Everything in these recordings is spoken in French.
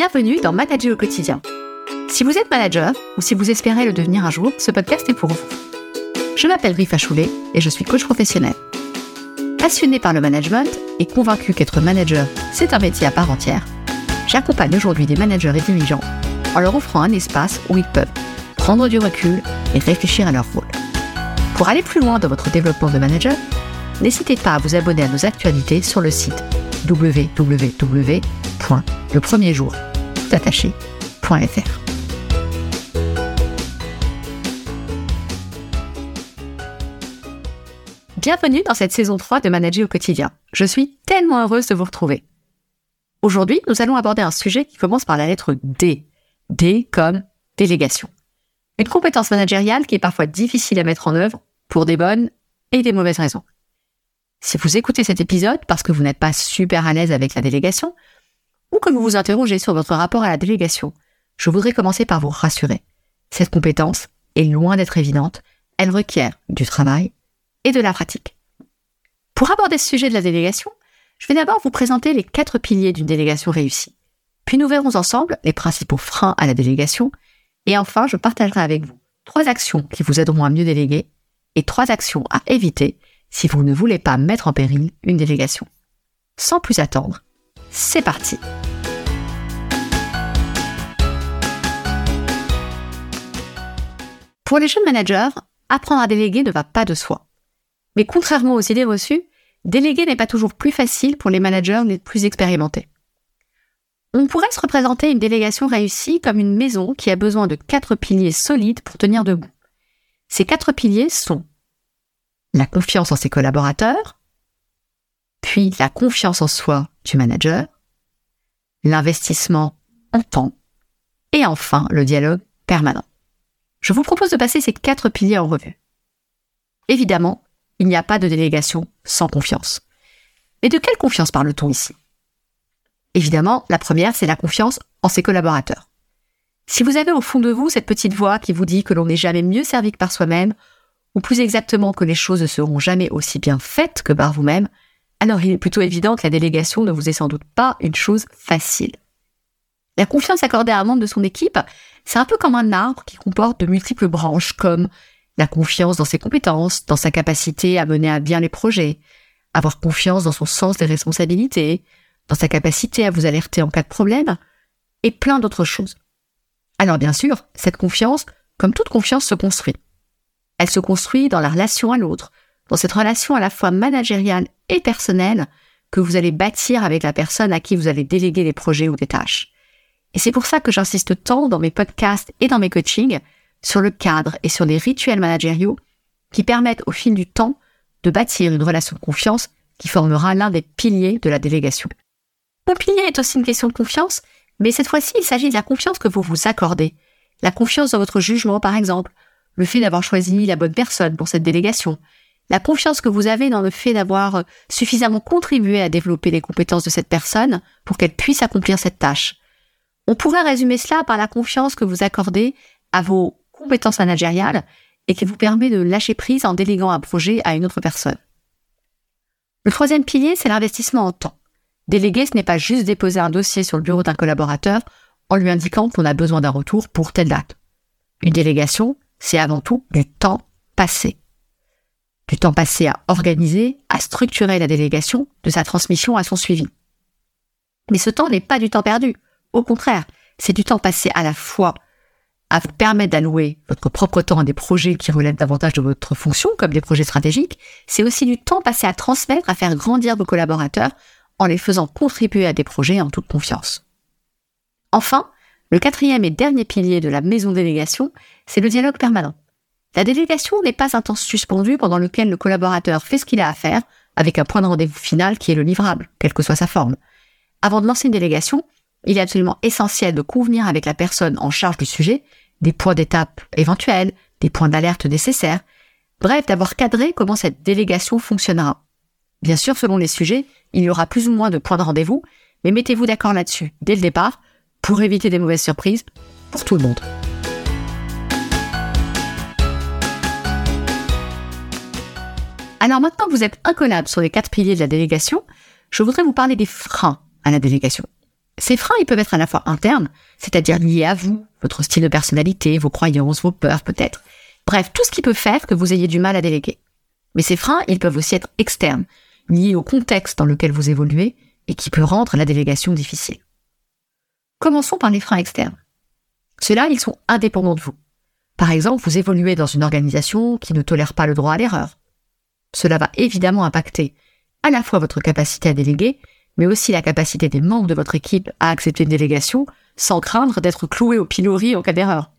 Bienvenue dans Manager au quotidien. Si vous êtes manager ou si vous espérez le devenir un jour, ce podcast est pour vous. Je m'appelle Rifa Choulet et je suis coach professionnel. Passionné par le management et convaincu qu'être manager, c'est un métier à part entière, j'accompagne aujourd'hui des managers et dirigeants en leur offrant un espace où ils peuvent prendre du recul et réfléchir à leur rôle. Pour aller plus loin dans votre développement de manager, n'hésitez pas à vous abonner à nos actualités sur le site Bienvenue dans cette saison 3 de Manager au quotidien. Je suis tellement heureuse de vous retrouver. Aujourd'hui, nous allons aborder un sujet qui commence par la lettre D. D comme délégation. Une compétence managériale qui est parfois difficile à mettre en œuvre pour des bonnes et des mauvaises raisons. Si vous écoutez cet épisode parce que vous n'êtes pas super à l'aise avec la délégation, ou que vous vous interrogez sur votre rapport à la délégation, je voudrais commencer par vous rassurer. Cette compétence est loin d'être évidente, elle requiert du travail et de la pratique. Pour aborder ce sujet de la délégation, je vais d'abord vous présenter les quatre piliers d'une délégation réussie. Puis nous verrons ensemble les principaux freins à la délégation, et enfin je partagerai avec vous trois actions qui vous aideront à mieux déléguer et trois actions à éviter si vous ne voulez pas mettre en péril une délégation. Sans plus attendre, c'est parti Pour les jeunes managers, apprendre à déléguer ne va pas de soi. Mais contrairement aux idées reçues, déléguer n'est pas toujours plus facile pour les managers les plus expérimentés. On pourrait se représenter une délégation réussie comme une maison qui a besoin de quatre piliers solides pour tenir debout. Ces quatre piliers sont la confiance en ses collaborateurs, puis la confiance en soi du manager, l'investissement en temps, et enfin le dialogue permanent. Je vous propose de passer ces quatre piliers en revue. Évidemment, il n'y a pas de délégation sans confiance. Mais de quelle confiance parle-t-on ici? Évidemment, la première, c'est la confiance en ses collaborateurs. Si vous avez au fond de vous cette petite voix qui vous dit que l'on n'est jamais mieux servi que par soi-même, ou plus exactement que les choses ne seront jamais aussi bien faites que par vous-même, alors il est plutôt évident que la délégation ne vous est sans doute pas une chose facile. La confiance accordée à un membre de son équipe, c'est un peu comme un arbre qui comporte de multiples branches, comme la confiance dans ses compétences, dans sa capacité à mener à bien les projets, avoir confiance dans son sens des responsabilités, dans sa capacité à vous alerter en cas de problème, et plein d'autres choses. Alors bien sûr, cette confiance, comme toute confiance, se construit. Elle se construit dans la relation à l'autre, dans cette relation à la fois managériale et personnelle que vous allez bâtir avec la personne à qui vous allez déléguer les projets ou des tâches. Et c'est pour ça que j'insiste tant dans mes podcasts et dans mes coachings sur le cadre et sur les rituels managériaux qui permettent au fil du temps de bâtir une relation de confiance qui formera l'un des piliers de la délégation. Mon pilier est aussi une question de confiance, mais cette fois-ci il s'agit de la confiance que vous vous accordez. La confiance dans votre jugement par exemple, le fait d'avoir choisi la bonne personne pour cette délégation, la confiance que vous avez dans le fait d'avoir euh, suffisamment contribué à développer les compétences de cette personne pour qu'elle puisse accomplir cette tâche. On pourrait résumer cela par la confiance que vous accordez à vos compétences managériales et qui vous permet de lâcher prise en déléguant un projet à une autre personne. Le troisième pilier, c'est l'investissement en temps. Déléguer, ce n'est pas juste déposer un dossier sur le bureau d'un collaborateur en lui indiquant qu'on a besoin d'un retour pour telle date. Une délégation, c'est avant tout du temps passé. Du temps passé à organiser, à structurer la délégation, de sa transmission à son suivi. Mais ce temps n'est pas du temps perdu. Au contraire, c'est du temps passé à la fois à vous permettre d'allouer votre propre temps à des projets qui relèvent davantage de votre fonction, comme des projets stratégiques. C'est aussi du temps passé à transmettre, à faire grandir vos collaborateurs en les faisant contribuer à des projets en toute confiance. Enfin, le quatrième et dernier pilier de la maison délégation, c'est le dialogue permanent. La délégation n'est pas un temps suspendu pendant lequel le collaborateur fait ce qu'il a à faire, avec un point de rendez-vous final qui est le livrable, quelle que soit sa forme. Avant de lancer une délégation, il est absolument essentiel de convenir avec la personne en charge du sujet des points d'étape éventuels, des points d'alerte nécessaires, bref, d'avoir cadré comment cette délégation fonctionnera. Bien sûr, selon les sujets, il y aura plus ou moins de points de rendez-vous, mais mettez-vous d'accord là-dessus dès le départ pour éviter des mauvaises surprises pour tout le monde. Alors maintenant que vous êtes incollable sur les quatre piliers de la délégation, je voudrais vous parler des freins à la délégation. Ces freins, ils peuvent être à la fois internes, c'est-à-dire liés à vous, votre style de personnalité, vos croyances, vos peurs peut-être. Bref, tout ce qui peut faire que vous ayez du mal à déléguer. Mais ces freins, ils peuvent aussi être externes, liés au contexte dans lequel vous évoluez et qui peut rendre la délégation difficile. Commençons par les freins externes. Ceux-là, ils sont indépendants de vous. Par exemple, vous évoluez dans une organisation qui ne tolère pas le droit à l'erreur. Cela va évidemment impacter à la fois votre capacité à déléguer, mais aussi la capacité des membres de votre équipe à accepter une délégation sans craindre d'être cloué au pilori en cas d'erreur.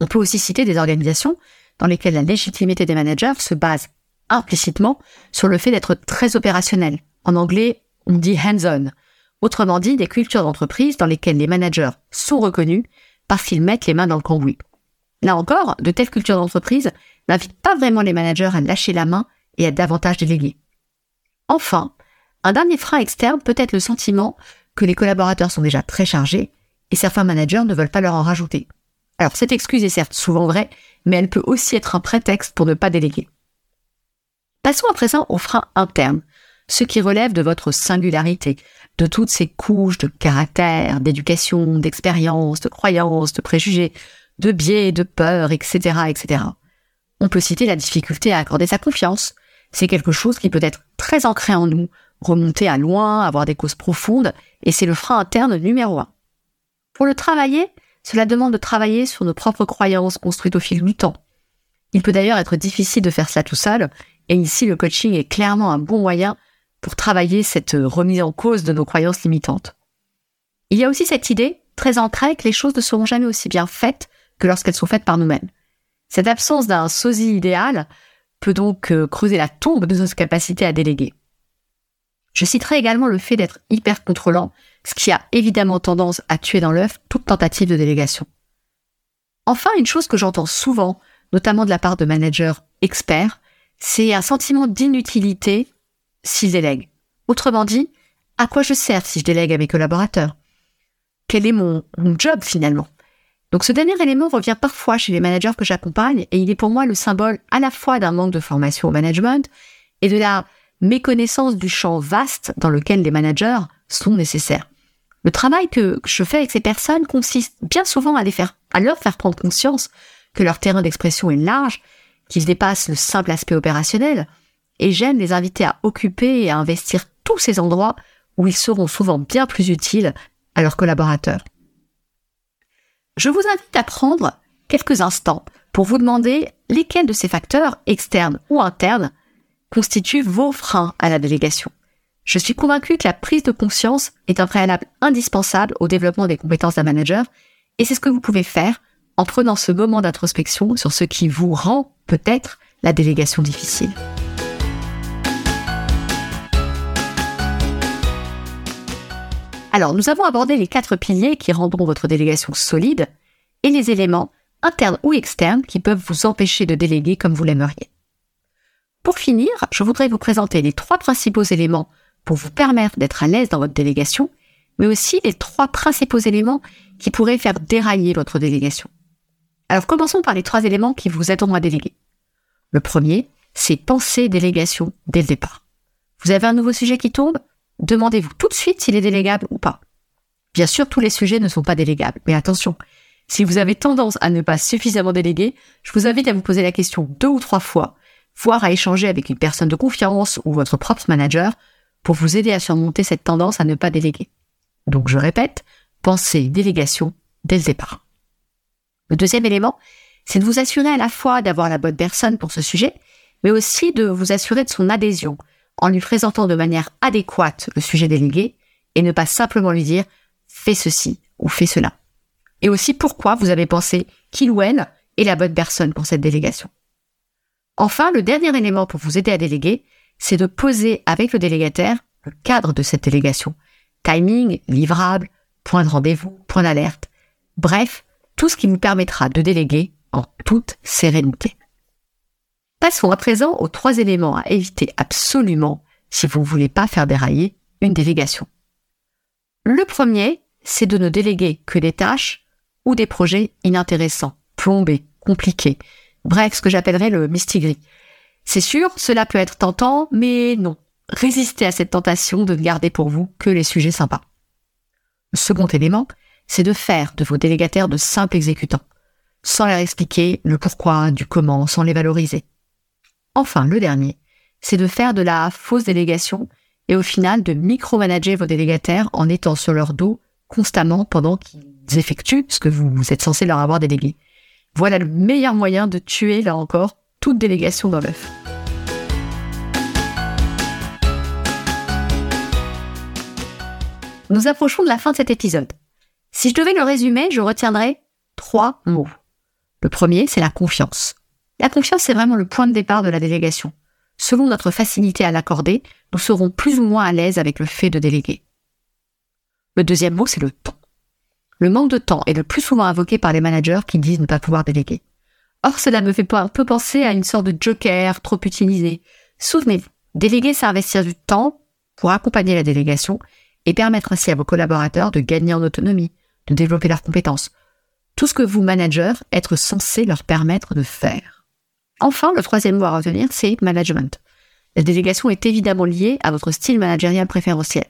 On peut aussi citer des organisations dans lesquelles la légitimité des managers se base implicitement sur le fait d'être très opérationnel. En anglais, on dit hands-on. Autrement dit, des cultures d'entreprise dans lesquelles les managers sont reconnus parce qu'ils mettent les mains dans le cambouis. Là encore, de telles cultures d'entreprise n'invitent pas vraiment les managers à lâcher la main et à davantage déléguer. Enfin, un dernier frein externe peut être le sentiment que les collaborateurs sont déjà très chargés et certains managers ne veulent pas leur en rajouter. Alors cette excuse est certes souvent vraie, mais elle peut aussi être un prétexte pour ne pas déléguer. Passons à présent aux freins internes, ceux qui relèvent de votre singularité, de toutes ces couches de caractère, d'éducation, d'expérience, de croyances, de préjugés, de biais, de peurs, etc., etc. On peut citer la difficulté à accorder sa confiance. C'est quelque chose qui peut être très ancré en nous, remonter à loin, avoir des causes profondes, et c'est le frein interne numéro un. Pour le travailler, cela demande de travailler sur nos propres croyances construites au fil du temps. Il peut d'ailleurs être difficile de faire cela tout seul, et ici le coaching est clairement un bon moyen pour travailler cette remise en cause de nos croyances limitantes. Il y a aussi cette idée, très ancrée, que les choses ne seront jamais aussi bien faites que lorsqu'elles sont faites par nous-mêmes. Cette absence d'un sosie idéal peut donc euh, creuser la tombe de notre capacité à déléguer. Je citerai également le fait d'être hyper contrôlant, ce qui a évidemment tendance à tuer dans l'œuf toute tentative de délégation. Enfin, une chose que j'entends souvent, notamment de la part de managers experts, c'est un sentiment d'inutilité s'ils délèguent. Autrement dit, à quoi je sers si je délègue à mes collaborateurs? Quel est mon, job finalement? Donc ce dernier élément revient parfois chez les managers que j'accompagne et il est pour moi le symbole à la fois d'un manque de formation au management et de la méconnaissance du champ vaste dans lequel les managers sont nécessaires. Le travail que je fais avec ces personnes consiste bien souvent à les faire, à leur faire prendre conscience que leur terrain d'expression est large, qu'ils dépassent le simple aspect opérationnel, et j'aime les inviter à occuper et à investir tous ces endroits où ils seront souvent bien plus utiles à leurs collaborateurs. Je vous invite à prendre quelques instants pour vous demander lesquels de ces facteurs, externes ou internes, constituent vos freins à la délégation. Je suis convaincu que la prise de conscience est un préalable indispensable au développement des compétences d'un manager, et c'est ce que vous pouvez faire en prenant ce moment d'introspection sur ce qui vous rend peut-être la délégation difficile. Alors, nous avons abordé les quatre piliers qui rendront votre délégation solide et les éléments internes ou externes qui peuvent vous empêcher de déléguer comme vous l'aimeriez. Pour finir, je voudrais vous présenter les trois principaux éléments pour vous permettre d'être à l'aise dans votre délégation, mais aussi les trois principaux éléments qui pourraient faire dérailler votre délégation. Alors commençons par les trois éléments qui vous aideront à déléguer. Le premier, c'est penser délégation dès le départ. Vous avez un nouveau sujet qui tombe? Demandez-vous tout de suite s'il est délégable ou pas. Bien sûr, tous les sujets ne sont pas délégables, mais attention, si vous avez tendance à ne pas suffisamment déléguer, je vous invite à vous poser la question deux ou trois fois, voire à échanger avec une personne de confiance ou votre propre manager pour vous aider à surmonter cette tendance à ne pas déléguer. Donc je répète, pensez délégation dès le départ. Le deuxième élément, c'est de vous assurer à la fois d'avoir la bonne personne pour ce sujet, mais aussi de vous assurer de son adhésion, en lui présentant de manière adéquate le sujet délégué et ne pas simplement lui dire fais ceci ou fais cela. Et aussi pourquoi vous avez pensé qu'il ou elle est la bonne personne pour cette délégation. Enfin, le dernier élément pour vous aider à déléguer, c'est de poser avec le délégataire le cadre de cette délégation. Timing, livrable, point de rendez-vous, point d'alerte. Bref, tout ce qui vous permettra de déléguer en toute sérénité. Passons à présent aux trois éléments à éviter absolument si vous ne voulez pas faire dérailler une délégation. Le premier, c'est de ne déléguer que des tâches ou des projets inintéressants, plombés, compliqués. Bref, ce que j'appellerais le mistigris. C'est sûr, cela peut être tentant, mais non. Résistez à cette tentation de ne garder pour vous que les sujets sympas. Le second élément, c'est de faire de vos délégataires de simples exécutants, sans leur expliquer le pourquoi, du comment, sans les valoriser. Enfin, le dernier, c'est de faire de la fausse délégation et au final de micromanager vos délégataires en étant sur leur dos constamment pendant qu'ils effectuent ce que vous êtes censé leur avoir délégué. Voilà le meilleur moyen de tuer, là encore, toute délégation dans l'œuf. Nous approchons de la fin de cet épisode. Si je devais le résumer, je retiendrais trois mots. Le premier, c'est la confiance. La confiance, c'est vraiment le point de départ de la délégation. Selon notre facilité à l'accorder, nous serons plus ou moins à l'aise avec le fait de déléguer. Le deuxième mot, c'est le temps. Le manque de temps est le plus souvent invoqué par les managers qui disent ne pas pouvoir déléguer. Or, cela me fait un peu penser à une sorte de joker trop utilisé. Souvenez-vous, déléguer, c'est investir du temps pour accompagner la délégation et permettre ainsi à vos collaborateurs de gagner en autonomie, de développer leurs compétences. Tout ce que vous, managers, êtes censé leur permettre de faire. Enfin, le troisième mot à retenir, c'est management. La délégation est évidemment liée à votre style managérial préférentiel.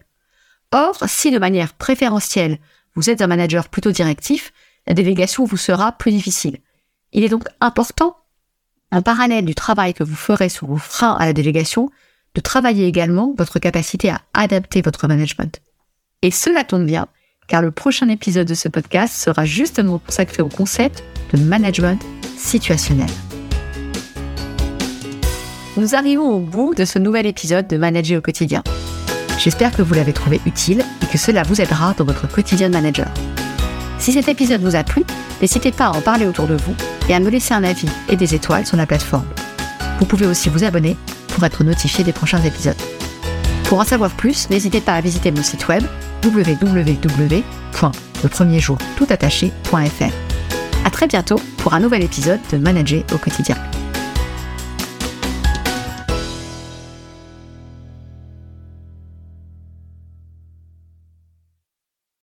Or, si de manière préférentielle, vous êtes un manager plutôt directif, la délégation vous sera plus difficile. Il est donc important, en parallèle du travail que vous ferez sur vos freins à la délégation, de travailler également votre capacité à adapter votre management. Et cela tombe bien, car le prochain épisode de ce podcast sera justement consacré au concept de management situationnel. Nous arrivons au bout de ce nouvel épisode de Manager au quotidien. J'espère que vous l'avez trouvé utile et que cela vous aidera dans votre quotidien de manager. Si cet épisode vous a plu, n'hésitez pas à en parler autour de vous et à me laisser un avis et des étoiles sur la plateforme. Vous pouvez aussi vous abonner pour être notifié des prochains épisodes. Pour en savoir plus, n'hésitez pas à visiter mon site web www.lepremierjourtoutattaché.fr. À très bientôt pour un nouvel épisode de Manager au quotidien.